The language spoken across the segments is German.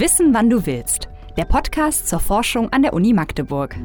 Wissen, wann du willst. Der Podcast zur Forschung an der Uni Magdeburg.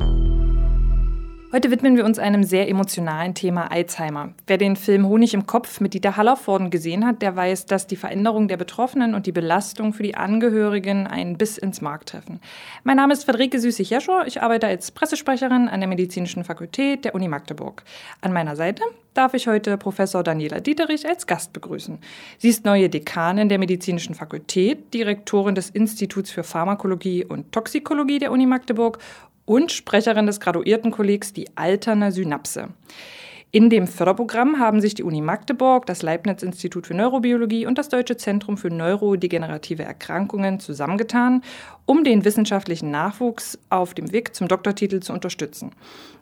Heute widmen wir uns einem sehr emotionalen Thema Alzheimer. Wer den Film Honig im Kopf mit Dieter Hallervorden gesehen hat, der weiß, dass die Veränderung der Betroffenen und die Belastung für die Angehörigen einen bis ins Mark treffen. Mein Name ist Friederike Süßig-Jeschow. Ich arbeite als Pressesprecherin an der Medizinischen Fakultät der Uni Magdeburg. An meiner Seite darf ich heute Professor Daniela Dieterich als Gast begrüßen. Sie ist neue Dekanin der Medizinischen Fakultät, Direktorin des Instituts für Pharmakologie und Toxikologie der Uni Magdeburg und Sprecherin des Graduiertenkollegs die Alterne Synapse. In dem Förderprogramm haben sich die Uni Magdeburg, das Leibniz-Institut für Neurobiologie und das Deutsche Zentrum für neurodegenerative Erkrankungen zusammengetan, um den wissenschaftlichen Nachwuchs auf dem Weg zum Doktortitel zu unterstützen.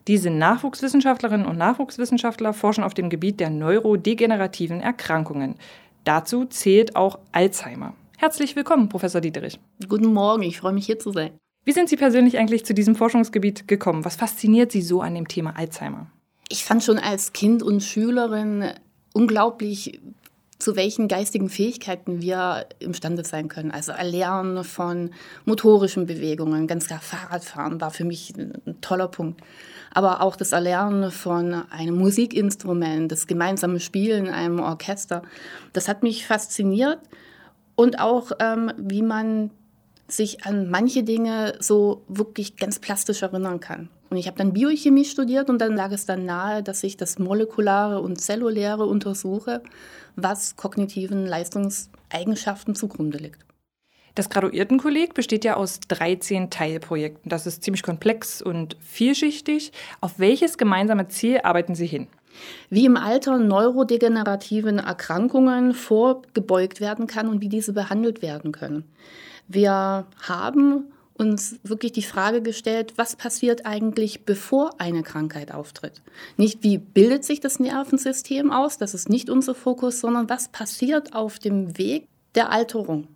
Diese Nachwuchswissenschaftlerinnen und Nachwuchswissenschaftler forschen auf dem Gebiet der neurodegenerativen Erkrankungen. Dazu zählt auch Alzheimer. Herzlich willkommen, Professor Dieterich. Guten Morgen, ich freue mich hier zu sein. Wie sind Sie persönlich eigentlich zu diesem Forschungsgebiet gekommen? Was fasziniert Sie so an dem Thema Alzheimer? Ich fand schon als Kind und Schülerin unglaublich, zu welchen geistigen Fähigkeiten wir imstande sein können. Also Erlernen von motorischen Bewegungen, ganz klar Fahrradfahren war für mich ein toller Punkt. Aber auch das Erlernen von einem Musikinstrument, das gemeinsame Spielen in einem Orchester, das hat mich fasziniert. Und auch, ähm, wie man sich an manche Dinge so wirklich ganz plastisch erinnern kann. Und ich habe dann Biochemie studiert und dann lag es dann nahe, dass ich das Molekulare und Zelluläre untersuche, was kognitiven Leistungseigenschaften zugrunde liegt. Das Graduiertenkolleg besteht ja aus 13 Teilprojekten. Das ist ziemlich komplex und vielschichtig. Auf welches gemeinsame Ziel arbeiten Sie hin? Wie im Alter neurodegenerativen Erkrankungen vorgebeugt werden kann und wie diese behandelt werden können. Wir haben uns wirklich die Frage gestellt, was passiert eigentlich, bevor eine Krankheit auftritt? Nicht, wie bildet sich das Nervensystem aus, das ist nicht unser Fokus, sondern was passiert auf dem Weg der Alterung?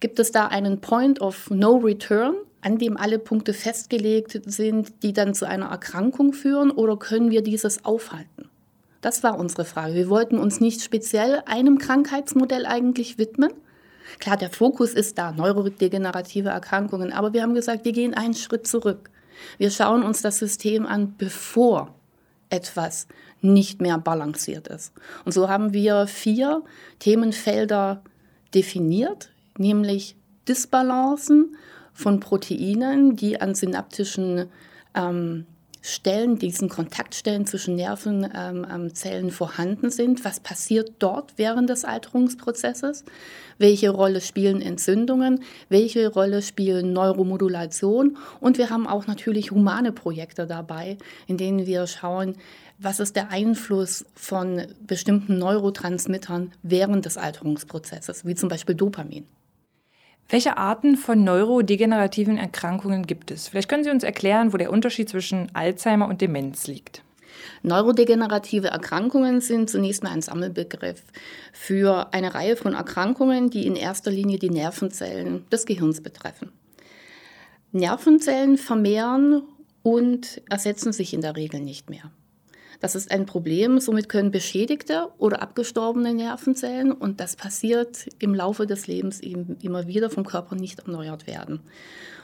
Gibt es da einen Point of No Return, an dem alle Punkte festgelegt sind, die dann zu einer Erkrankung führen, oder können wir dieses aufhalten? Das war unsere Frage. Wir wollten uns nicht speziell einem Krankheitsmodell eigentlich widmen, Klar, der Fokus ist da, neurodegenerative Erkrankungen, aber wir haben gesagt, wir gehen einen Schritt zurück. Wir schauen uns das System an, bevor etwas nicht mehr balanciert ist. Und so haben wir vier Themenfelder definiert, nämlich Disbalancen von Proteinen, die an synaptischen ähm, Stellen, diesen Kontaktstellen zwischen Nervenzellen ähm, vorhanden sind. Was passiert dort während des Alterungsprozesses? Welche Rolle spielen Entzündungen? Welche Rolle spielen Neuromodulation? Und wir haben auch natürlich humane Projekte dabei, in denen wir schauen, was ist der Einfluss von bestimmten Neurotransmittern während des Alterungsprozesses, wie zum Beispiel Dopamin. Welche Arten von neurodegenerativen Erkrankungen gibt es? Vielleicht können Sie uns erklären, wo der Unterschied zwischen Alzheimer und Demenz liegt. Neurodegenerative Erkrankungen sind zunächst mal ein Sammelbegriff für eine Reihe von Erkrankungen, die in erster Linie die Nervenzellen des Gehirns betreffen. Nervenzellen vermehren und ersetzen sich in der Regel nicht mehr. Das ist ein Problem. Somit können beschädigte oder abgestorbene Nervenzellen, und das passiert im Laufe des Lebens eben immer wieder vom Körper nicht erneuert werden.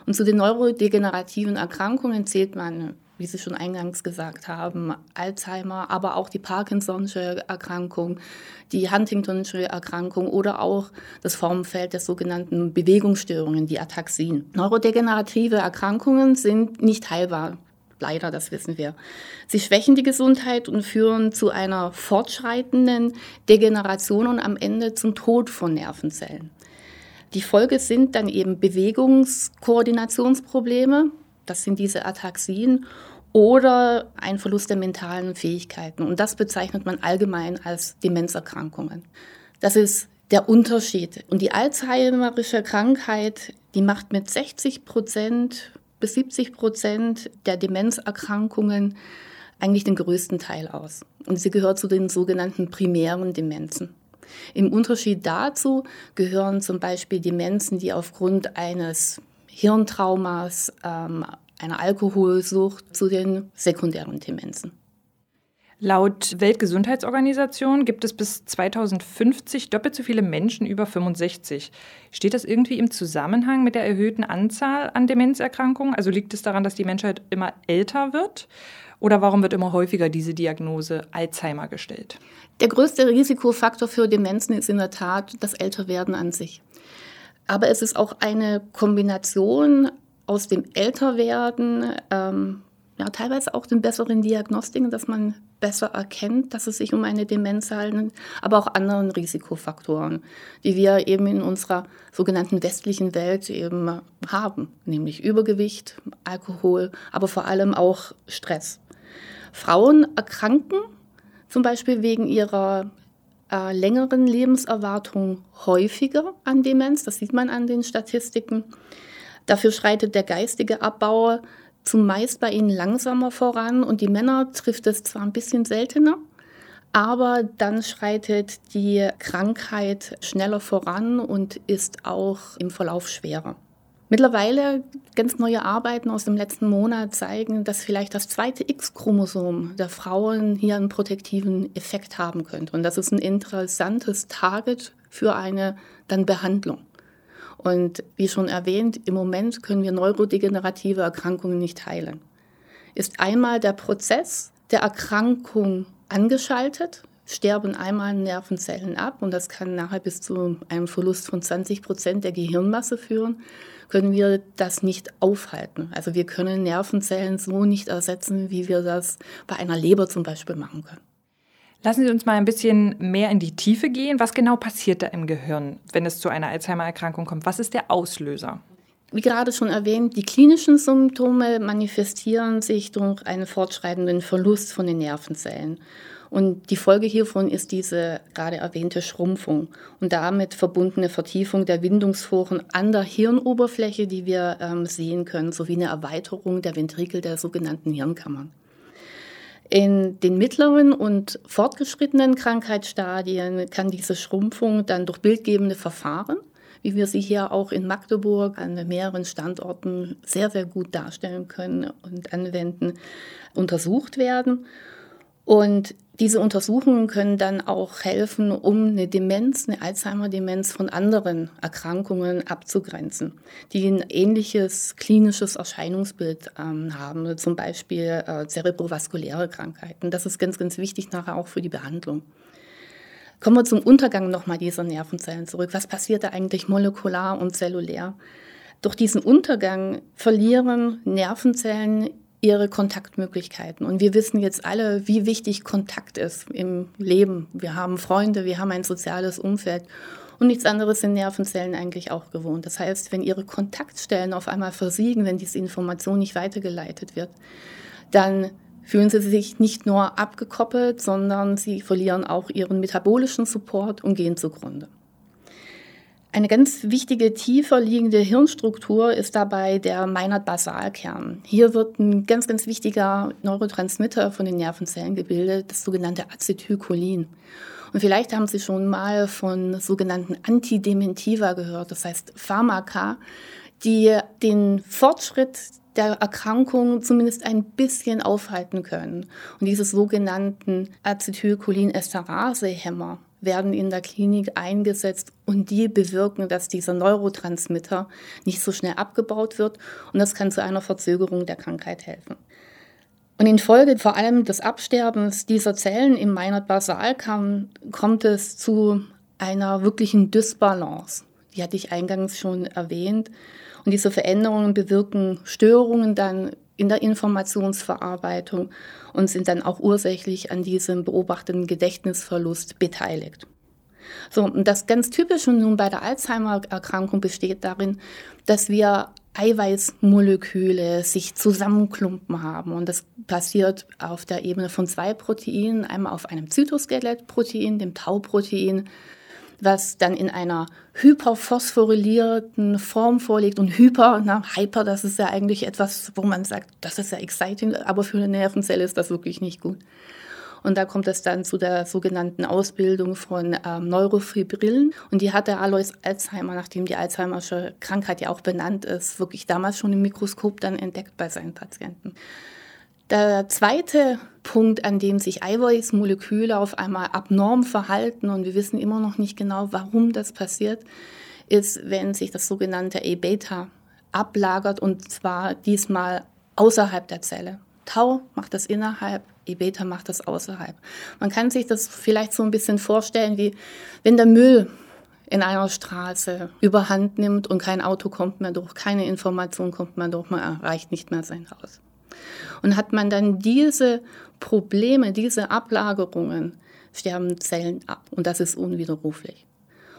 Und zu den neurodegenerativen Erkrankungen zählt man, wie Sie schon eingangs gesagt haben, Alzheimer, aber auch die Parkinson'sche Erkrankung, die Huntington'sche Erkrankung oder auch das Formenfeld der sogenannten Bewegungsstörungen, die Ataxien. Neurodegenerative Erkrankungen sind nicht heilbar. Leider, das wissen wir. Sie schwächen die Gesundheit und führen zu einer fortschreitenden Degeneration und am Ende zum Tod von Nervenzellen. Die Folge sind dann eben Bewegungskoordinationsprobleme, das sind diese Ataxien, oder ein Verlust der mentalen Fähigkeiten. Und das bezeichnet man allgemein als Demenzerkrankungen. Das ist der Unterschied. Und die Alzheimerische Krankheit, die macht mit 60 Prozent bis 70 Prozent der Demenzerkrankungen eigentlich den größten Teil aus. Und sie gehört zu den sogenannten primären Demenzen. Im Unterschied dazu gehören zum Beispiel Demenzen, die aufgrund eines Hirntraumas, ähm, einer Alkoholsucht zu den sekundären Demenzen. Laut Weltgesundheitsorganisation gibt es bis 2050 doppelt so viele Menschen über 65. Steht das irgendwie im Zusammenhang mit der erhöhten Anzahl an Demenzerkrankungen? Also liegt es daran, dass die Menschheit immer älter wird? Oder warum wird immer häufiger diese Diagnose Alzheimer gestellt? Der größte Risikofaktor für Demenzen ist in der Tat das Älterwerden an sich. Aber es ist auch eine Kombination aus dem Älterwerden, ähm, ja, teilweise auch den besseren Diagnostiken, dass man besser erkennt, dass es sich um eine Demenz handelt, aber auch anderen Risikofaktoren, die wir eben in unserer sogenannten westlichen Welt eben haben, nämlich Übergewicht, Alkohol, aber vor allem auch Stress. Frauen erkranken zum Beispiel wegen ihrer äh, längeren Lebenserwartung häufiger an Demenz, das sieht man an den Statistiken. Dafür schreitet der geistige Abbau zumeist bei ihnen langsamer voran und die Männer trifft es zwar ein bisschen seltener, aber dann schreitet die Krankheit schneller voran und ist auch im Verlauf schwerer. Mittlerweile ganz neue Arbeiten aus dem letzten Monat zeigen, dass vielleicht das zweite X-Chromosom der Frauen hier einen protektiven Effekt haben könnte. Und das ist ein interessantes Target für eine dann Behandlung. Und wie schon erwähnt, im Moment können wir neurodegenerative Erkrankungen nicht heilen. Ist einmal der Prozess der Erkrankung angeschaltet, sterben einmal Nervenzellen ab und das kann nachher bis zu einem Verlust von 20 Prozent der Gehirnmasse führen, können wir das nicht aufhalten. Also wir können Nervenzellen so nicht ersetzen, wie wir das bei einer Leber zum Beispiel machen können. Lassen Sie uns mal ein bisschen mehr in die Tiefe gehen. Was genau passiert da im Gehirn, wenn es zu einer Alzheimer-Erkrankung kommt? Was ist der Auslöser? Wie gerade schon erwähnt, die klinischen Symptome manifestieren sich durch einen fortschreitenden Verlust von den Nervenzellen. Und die Folge hiervon ist diese gerade erwähnte Schrumpfung und damit verbundene Vertiefung der Windungsforen an der Hirnoberfläche, die wir ähm, sehen können, sowie eine Erweiterung der Ventrikel der sogenannten Hirnkammern. In den mittleren und fortgeschrittenen Krankheitsstadien kann diese Schrumpfung dann durch bildgebende Verfahren, wie wir sie hier auch in Magdeburg an mehreren Standorten sehr, sehr gut darstellen können und anwenden, untersucht werden. Und diese Untersuchungen können dann auch helfen, um eine Demenz, eine Alzheimer-Demenz von anderen Erkrankungen abzugrenzen, die ein ähnliches klinisches Erscheinungsbild ähm, haben, zum Beispiel äh, zerebrovaskuläre Krankheiten. Das ist ganz, ganz wichtig nachher auch für die Behandlung. Kommen wir zum Untergang nochmal dieser Nervenzellen zurück. Was passiert da eigentlich molekular und zellulär? Durch diesen Untergang verlieren Nervenzellen ihre Kontaktmöglichkeiten. Und wir wissen jetzt alle, wie wichtig Kontakt ist im Leben. Wir haben Freunde, wir haben ein soziales Umfeld. Und nichts anderes sind Nervenzellen eigentlich auch gewohnt. Das heißt, wenn ihre Kontaktstellen auf einmal versiegen, wenn diese Information nicht weitergeleitet wird, dann fühlen sie sich nicht nur abgekoppelt, sondern sie verlieren auch ihren metabolischen Support und gehen zugrunde. Eine ganz wichtige tiefer liegende Hirnstruktur ist dabei der Meinert-Basalkern. Hier wird ein ganz, ganz wichtiger Neurotransmitter von den Nervenzellen gebildet, das sogenannte Acetylcholin. Und vielleicht haben Sie schon mal von sogenannten Antidementiva gehört, das heißt Pharmaka, die den Fortschritt der Erkrankung zumindest ein bisschen aufhalten können. Und diese sogenannten Acetylcholinesterase-Hämmer werden in der Klinik eingesetzt und die bewirken, dass dieser Neurotransmitter nicht so schnell abgebaut wird und das kann zu einer Verzögerung der Krankheit helfen. Und infolge vor allem des Absterbens dieser Zellen im Meinert-Basalkamm kommt es zu einer wirklichen Dysbalance. Die hatte ich eingangs schon erwähnt. Und diese Veränderungen bewirken Störungen dann in der Informationsverarbeitung und sind dann auch ursächlich an diesem beobachteten Gedächtnisverlust beteiligt. So, und das ganz Typische nun bei der Alzheimer-Erkrankung besteht darin, dass wir Eiweißmoleküle sich zusammenklumpen haben. Und das passiert auf der Ebene von zwei Proteinen, einmal auf einem Zytoskelettprotein, dem Tau-Protein, was dann in einer hyperphosphorylierten Form vorliegt. Und hyper, na, hyper, das ist ja eigentlich etwas, wo man sagt, das ist ja exciting, aber für eine Nervenzelle ist das wirklich nicht gut. Und da kommt es dann zu der sogenannten Ausbildung von ähm, Neurofibrillen. Und die hat der Alois Alzheimer, nachdem die Alzheimersche Krankheit ja auch benannt ist, wirklich damals schon im Mikroskop dann entdeckt bei seinen Patienten. Der zweite Punkt, an dem sich Eiweißmoleküle auf einmal abnorm verhalten und wir wissen immer noch nicht genau, warum das passiert, ist, wenn sich das sogenannte A-Beta ablagert und zwar diesmal außerhalb der Zelle. Tau macht das innerhalb, E-Beta macht das außerhalb. Man kann sich das vielleicht so ein bisschen vorstellen, wie wenn der Müll in einer Straße überhand nimmt und kein Auto kommt mehr durch, keine Information kommt mehr durch, man erreicht nicht mehr sein Haus. Und hat man dann diese Probleme, diese Ablagerungen, sterben Zellen ab und das ist unwiderruflich.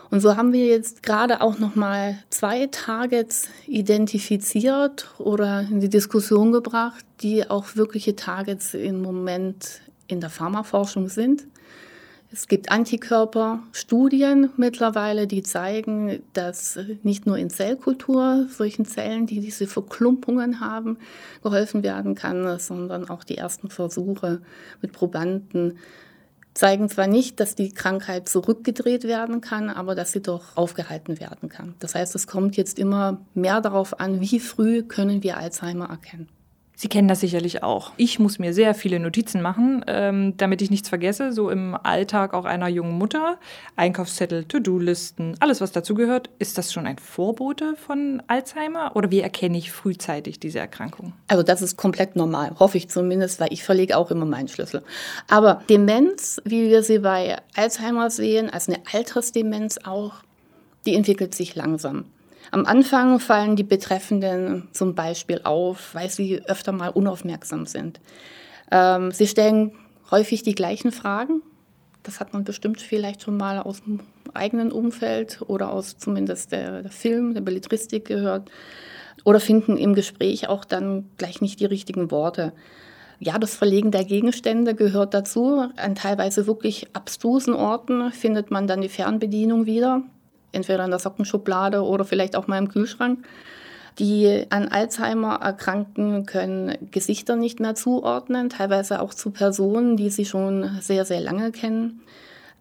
Und so haben wir jetzt gerade auch noch mal zwei Targets identifiziert oder in die Diskussion gebracht, die auch wirkliche Targets im Moment in der Pharmaforschung sind. Es gibt Antikörperstudien mittlerweile, die zeigen, dass nicht nur in Zellkultur solchen Zellen, die diese Verklumpungen haben, geholfen werden kann, sondern auch die ersten Versuche mit Probanden zeigen zwar nicht, dass die Krankheit zurückgedreht werden kann, aber dass sie doch aufgehalten werden kann. Das heißt, es kommt jetzt immer mehr darauf an, wie früh können wir Alzheimer erkennen. Sie kennen das sicherlich auch. Ich muss mir sehr viele Notizen machen, ähm, damit ich nichts vergesse, so im Alltag auch einer jungen Mutter. Einkaufszettel, To-Do-Listen, alles, was dazugehört. Ist das schon ein Vorbote von Alzheimer oder wie erkenne ich frühzeitig diese Erkrankung? Also das ist komplett normal, hoffe ich zumindest, weil ich verlege auch immer meinen Schlüssel. Aber Demenz, wie wir sie bei Alzheimer sehen, als eine Altersdemenz auch, die entwickelt sich langsam. Am Anfang fallen die Betreffenden zum Beispiel auf, weil sie öfter mal unaufmerksam sind. Ähm, sie stellen häufig die gleichen Fragen. Das hat man bestimmt vielleicht schon mal aus dem eigenen Umfeld oder aus zumindest der, der Film, der Belletristik gehört. Oder finden im Gespräch auch dann gleich nicht die richtigen Worte. Ja, das Verlegen der Gegenstände gehört dazu. An teilweise wirklich abstrusen Orten findet man dann die Fernbedienung wieder entweder in der Sockenschublade oder vielleicht auch mal im Kühlschrank. Die an Alzheimer Erkrankten können Gesichter nicht mehr zuordnen, teilweise auch zu Personen, die sie schon sehr, sehr lange kennen.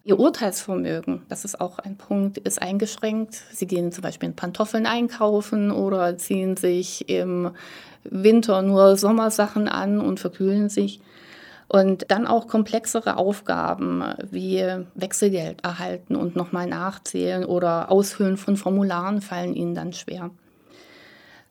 Ihr Urteilsvermögen, das ist auch ein Punkt, ist eingeschränkt. Sie gehen zum Beispiel in Pantoffeln einkaufen oder ziehen sich im Winter nur Sommersachen an und verkühlen sich. Und dann auch komplexere Aufgaben wie Wechselgeld erhalten und nochmal nachzählen oder Ausfüllen von Formularen fallen ihnen dann schwer.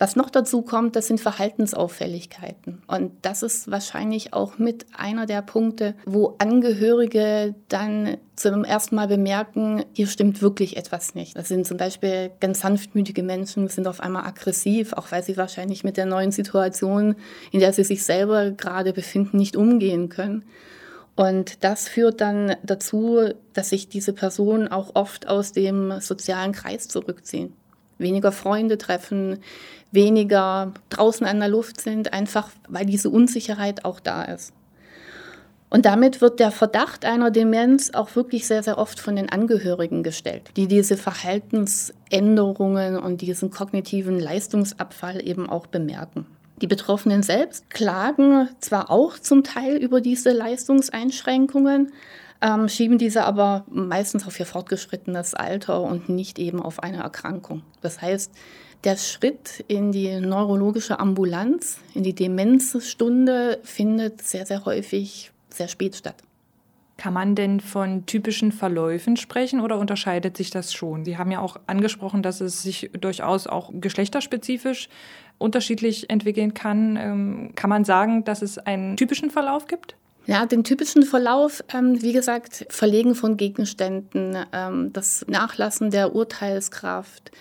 Was noch dazu kommt, das sind Verhaltensauffälligkeiten. Und das ist wahrscheinlich auch mit einer der Punkte, wo Angehörige dann zum ersten Mal bemerken, hier stimmt wirklich etwas nicht. Das sind zum Beispiel ganz sanftmütige Menschen, sind auf einmal aggressiv, auch weil sie wahrscheinlich mit der neuen Situation, in der sie sich selber gerade befinden, nicht umgehen können. Und das führt dann dazu, dass sich diese Personen auch oft aus dem sozialen Kreis zurückziehen weniger Freunde treffen, weniger draußen an der Luft sind, einfach weil diese Unsicherheit auch da ist. Und damit wird der Verdacht einer Demenz auch wirklich sehr, sehr oft von den Angehörigen gestellt, die diese Verhaltensänderungen und diesen kognitiven Leistungsabfall eben auch bemerken. Die Betroffenen selbst klagen zwar auch zum Teil über diese Leistungseinschränkungen, ähm, schieben diese aber meistens auf ihr fortgeschrittenes Alter und nicht eben auf eine Erkrankung. Das heißt, der Schritt in die neurologische Ambulanz, in die Demenzstunde, findet sehr, sehr häufig sehr spät statt. Kann man denn von typischen Verläufen sprechen oder unterscheidet sich das schon? Sie haben ja auch angesprochen, dass es sich durchaus auch geschlechterspezifisch unterschiedlich entwickeln kann. Ähm, kann man sagen, dass es einen typischen Verlauf gibt? Ja, den typischen Verlauf, ähm, wie gesagt, Verlegen von Gegenständen, ähm, das Nachlassen der Urteilskraft,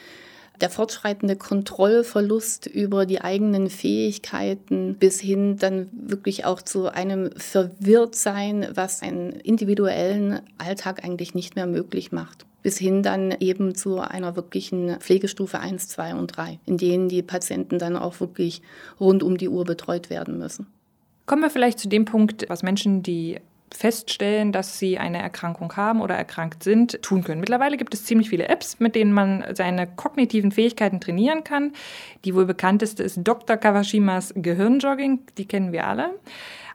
der fortschreitende Kontrollverlust über die eigenen Fähigkeiten bis hin dann wirklich auch zu einem Verwirrtsein, was einen individuellen Alltag eigentlich nicht mehr möglich macht. Bis hin dann eben zu einer wirklichen Pflegestufe 1, 2 und 3, in denen die Patienten dann auch wirklich rund um die Uhr betreut werden müssen. Kommen wir vielleicht zu dem Punkt, was Menschen, die feststellen, dass sie eine Erkrankung haben oder erkrankt sind, tun können. Mittlerweile gibt es ziemlich viele Apps, mit denen man seine kognitiven Fähigkeiten trainieren kann. Die wohl bekannteste ist Dr. Kawashimas Gehirnjogging, die kennen wir alle.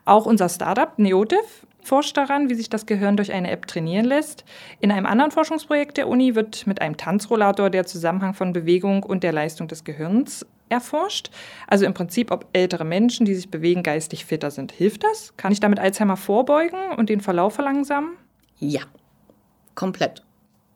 Auch unser Startup Neotiv forscht daran, wie sich das Gehirn durch eine App trainieren lässt. In einem anderen Forschungsprojekt der Uni wird mit einem Tanzrollator der Zusammenhang von Bewegung und der Leistung des Gehirns erforscht. Also im Prinzip, ob ältere Menschen, die sich bewegen, geistig fitter sind. Hilft das? Kann ich damit Alzheimer vorbeugen und den Verlauf verlangsamen? Ja, komplett.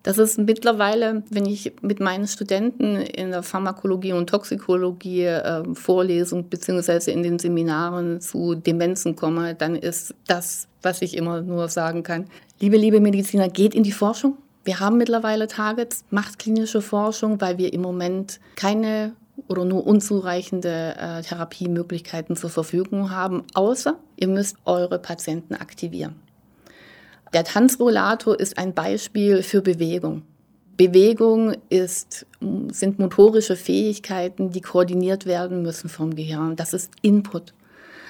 Das ist mittlerweile, wenn ich mit meinen Studenten in der Pharmakologie und Toxikologie äh, Vorlesung beziehungsweise in den Seminaren zu Demenzen komme, dann ist das, was ich immer nur sagen kann. Liebe, liebe Mediziner, geht in die Forschung. Wir haben mittlerweile Targets, macht klinische Forschung, weil wir im Moment keine oder nur unzureichende äh, Therapiemöglichkeiten zur Verfügung haben, außer ihr müsst eure Patienten aktivieren. Der Tanzrollator ist ein Beispiel für Bewegung. Bewegung ist, sind motorische Fähigkeiten, die koordiniert werden müssen vom Gehirn. Das ist Input.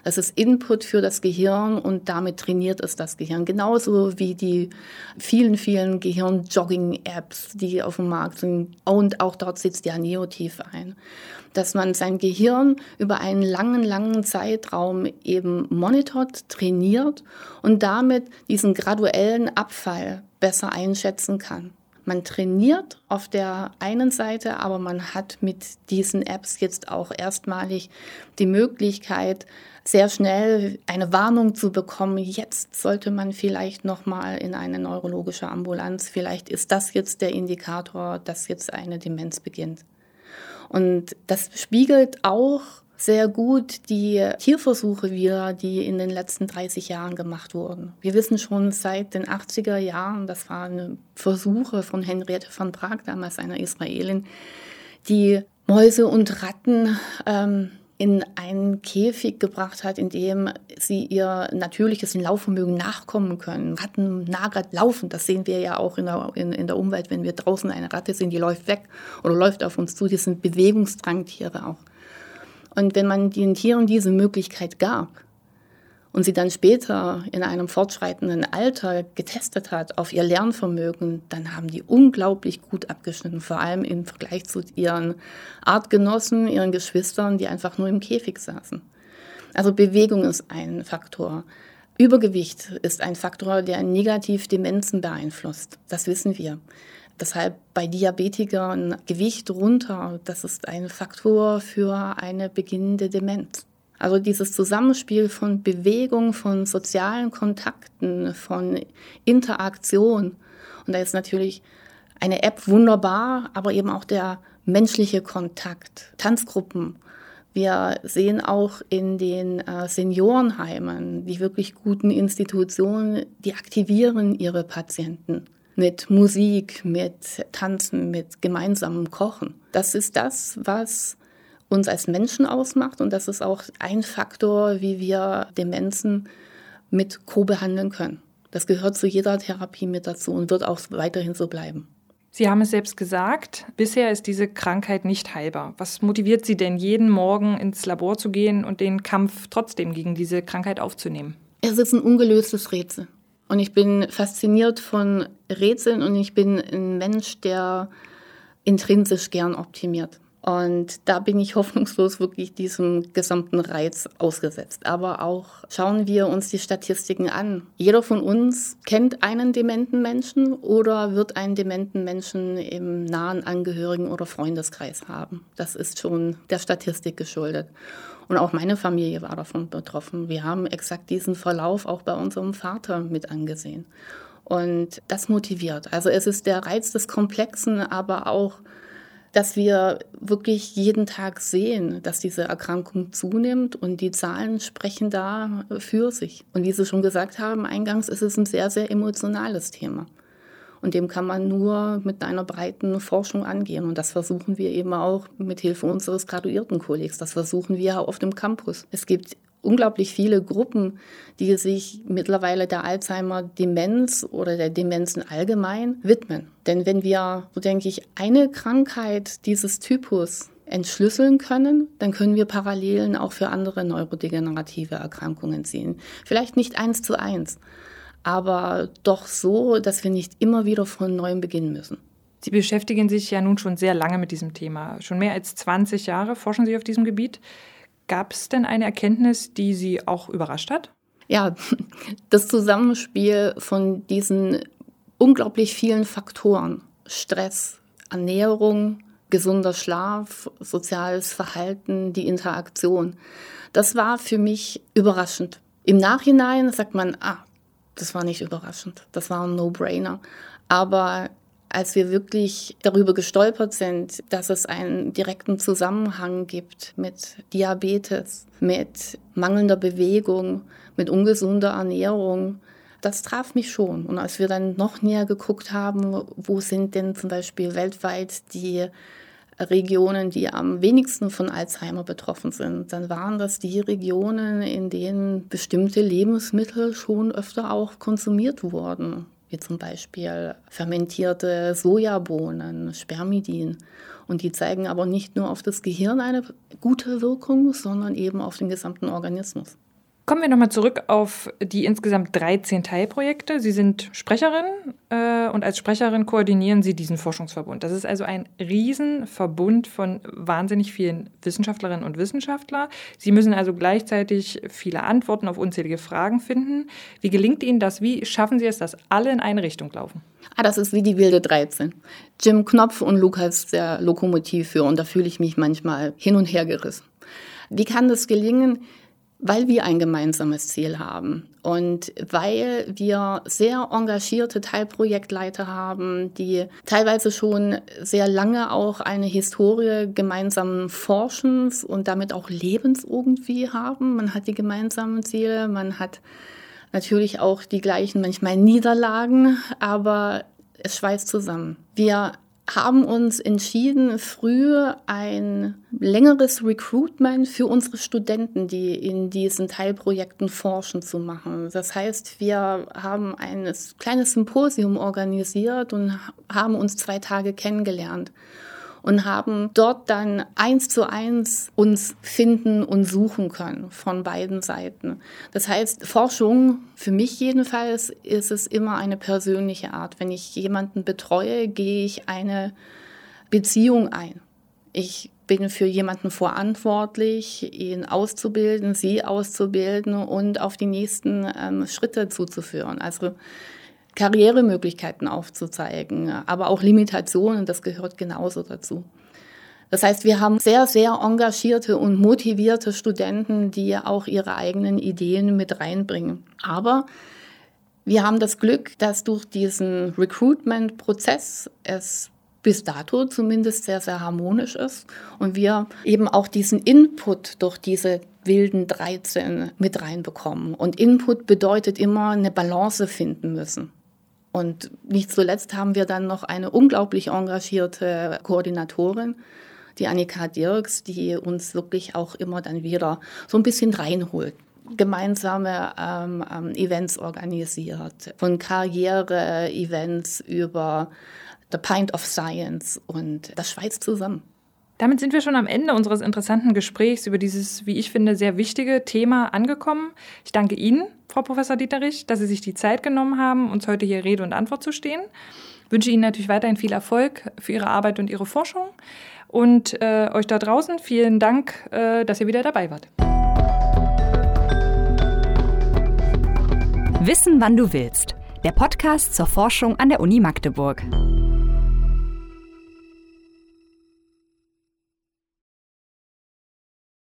Das ist Input für das Gehirn und damit trainiert es das Gehirn. Genauso wie die vielen, vielen Gehirn-Jogging-Apps, die auf dem Markt sind. Und auch dort sitzt ja Neotief ein. Dass man sein Gehirn über einen langen, langen Zeitraum eben monitort, trainiert und damit diesen graduellen Abfall besser einschätzen kann. Man trainiert auf der einen Seite, aber man hat mit diesen Apps jetzt auch erstmalig die Möglichkeit, sehr schnell eine Warnung zu bekommen, jetzt sollte man vielleicht noch mal in eine neurologische Ambulanz, vielleicht ist das jetzt der Indikator, dass jetzt eine Demenz beginnt. Und das spiegelt auch sehr gut die Tierversuche wieder, die in den letzten 30 Jahren gemacht wurden. Wir wissen schon seit den 80er Jahren, das waren Versuche von Henriette von Prag, damals einer Israelin, die Mäuse und Ratten ähm, in einen Käfig gebracht hat, in dem sie ihr natürliches Laufvermögen nachkommen können. Ratten nagert laufen, das sehen wir ja auch in der, in, in der Umwelt, wenn wir draußen eine Ratte sehen, die läuft weg oder läuft auf uns zu. Die sind Bewegungsdrangtiere auch. Und wenn man den Tieren diese Möglichkeit gab und sie dann später in einem fortschreitenden Alter getestet hat auf ihr Lernvermögen, dann haben die unglaublich gut abgeschnitten, vor allem im Vergleich zu ihren Artgenossen, ihren Geschwistern, die einfach nur im Käfig saßen. Also Bewegung ist ein Faktor. Übergewicht ist ein Faktor, der negativ Demenzen beeinflusst. Das wissen wir. Deshalb bei Diabetikern Gewicht runter, das ist ein Faktor für eine beginnende Demenz. Also dieses Zusammenspiel von Bewegung, von sozialen Kontakten, von Interaktion. Und da ist natürlich eine App wunderbar, aber eben auch der menschliche Kontakt, Tanzgruppen. Wir sehen auch in den äh, Seniorenheimen, die wirklich guten Institutionen, die aktivieren ihre Patienten mit Musik, mit Tanzen, mit gemeinsamem Kochen. Das ist das, was uns als Menschen ausmacht und das ist auch ein Faktor, wie wir Demenzen mit co-behandeln können. Das gehört zu jeder Therapie mit dazu und wird auch weiterhin so bleiben. Sie haben es selbst gesagt, bisher ist diese Krankheit nicht heilbar. Was motiviert Sie denn, jeden Morgen ins Labor zu gehen und den Kampf trotzdem gegen diese Krankheit aufzunehmen? Es ist ein ungelöstes Rätsel. Und ich bin fasziniert von Rätseln und ich bin ein Mensch, der intrinsisch gern optimiert. Und da bin ich hoffnungslos wirklich diesem gesamten Reiz ausgesetzt. Aber auch schauen wir uns die Statistiken an. Jeder von uns kennt einen dementen Menschen oder wird einen dementen Menschen im nahen Angehörigen oder Freundeskreis haben. Das ist schon der Statistik geschuldet. Und auch meine Familie war davon betroffen. Wir haben exakt diesen Verlauf auch bei unserem Vater mit angesehen. Und das motiviert. Also es ist der Reiz des Komplexen, aber auch, dass wir wirklich jeden Tag sehen, dass diese Erkrankung zunimmt und die Zahlen sprechen da für sich. Und wie Sie schon gesagt haben, eingangs ist es ein sehr, sehr emotionales Thema. Und dem kann man nur mit einer breiten Forschung angehen. Und das versuchen wir eben auch mit Hilfe unseres Graduiertenkollegs. Das versuchen wir auf dem Campus. Es gibt unglaublich viele Gruppen, die sich mittlerweile der Alzheimer-Demenz oder der Demenzen allgemein widmen. Denn wenn wir, so denke ich, eine Krankheit dieses Typus entschlüsseln können, dann können wir Parallelen auch für andere neurodegenerative Erkrankungen sehen. Vielleicht nicht eins zu eins, aber doch so, dass wir nicht immer wieder von neuem beginnen müssen. Sie beschäftigen sich ja nun schon sehr lange mit diesem Thema. Schon mehr als 20 Jahre forschen Sie auf diesem Gebiet. Gab es denn eine Erkenntnis, die Sie auch überrascht hat? Ja, das Zusammenspiel von diesen unglaublich vielen Faktoren, Stress, Ernährung, gesunder Schlaf, soziales Verhalten, die Interaktion. Das war für mich überraschend. Im Nachhinein sagt man, ah, das war nicht überraschend, das war ein No-Brainer. Aber als wir wirklich darüber gestolpert sind, dass es einen direkten Zusammenhang gibt mit Diabetes, mit mangelnder Bewegung, mit ungesunder Ernährung, das traf mich schon. Und als wir dann noch näher geguckt haben, wo sind denn zum Beispiel weltweit die Regionen, die am wenigsten von Alzheimer betroffen sind, dann waren das die Regionen, in denen bestimmte Lebensmittel schon öfter auch konsumiert wurden, wie zum Beispiel fermentierte Sojabohnen, Spermidin. Und die zeigen aber nicht nur auf das Gehirn eine gute Wirkung, sondern eben auf den gesamten Organismus. Kommen wir nochmal zurück auf die insgesamt 13 Teilprojekte. Sie sind Sprecherin äh, und als Sprecherin koordinieren Sie diesen Forschungsverbund. Das ist also ein Riesenverbund von wahnsinnig vielen Wissenschaftlerinnen und Wissenschaftlern. Sie müssen also gleichzeitig viele Antworten auf unzählige Fragen finden. Wie gelingt Ihnen das? Wie schaffen Sie es, dass alle in eine Richtung laufen? Ah, das ist wie die wilde 13. Jim Knopf und Lukas der Lokomotivführer und da fühle ich mich manchmal hin und her gerissen. Wie kann das gelingen? Weil wir ein gemeinsames Ziel haben und weil wir sehr engagierte Teilprojektleiter haben, die teilweise schon sehr lange auch eine Historie gemeinsamen Forschens und damit auch Lebens irgendwie haben. Man hat die gemeinsamen Ziele, man hat natürlich auch die gleichen manchmal Niederlagen, aber es schweißt zusammen. Wir haben uns entschieden, früh ein längeres Recruitment für unsere Studenten, die in diesen Teilprojekten forschen, zu machen. Das heißt, wir haben ein kleines Symposium organisiert und haben uns zwei Tage kennengelernt und haben dort dann eins zu eins uns finden und suchen können von beiden Seiten. Das heißt, Forschung, für mich jedenfalls, ist es immer eine persönliche Art. Wenn ich jemanden betreue, gehe ich eine Beziehung ein. Ich bin für jemanden verantwortlich, ihn auszubilden, sie auszubilden und auf die nächsten ähm, Schritte zuzuführen. Also Karrieremöglichkeiten aufzuzeigen, aber auch Limitationen, das gehört genauso dazu. Das heißt, wir haben sehr, sehr engagierte und motivierte Studenten, die auch ihre eigenen Ideen mit reinbringen. Aber wir haben das Glück, dass durch diesen Recruitment-Prozess es bis dato zumindest sehr, sehr harmonisch ist und wir eben auch diesen Input durch diese wilden 13 mit reinbekommen. Und Input bedeutet immer eine Balance finden müssen. Und nicht zuletzt haben wir dann noch eine unglaublich engagierte Koordinatorin, die Annika Dirks, die uns wirklich auch immer dann wieder so ein bisschen reinholt gemeinsame ähm, ähm, Events organisiert, von Karriere-Events über The Pint of Science und das schweißt zusammen. Damit sind wir schon am Ende unseres interessanten Gesprächs über dieses, wie ich finde, sehr wichtige Thema angekommen. Ich danke Ihnen, Frau Professor Dieterich, dass Sie sich die Zeit genommen haben, uns heute hier Rede und Antwort zu stehen. Ich wünsche Ihnen natürlich weiterhin viel Erfolg für Ihre Arbeit und Ihre Forschung. Und äh, euch da draußen vielen Dank, äh, dass ihr wieder dabei wart. Wissen, wann du willst. Der Podcast zur Forschung an der Uni Magdeburg.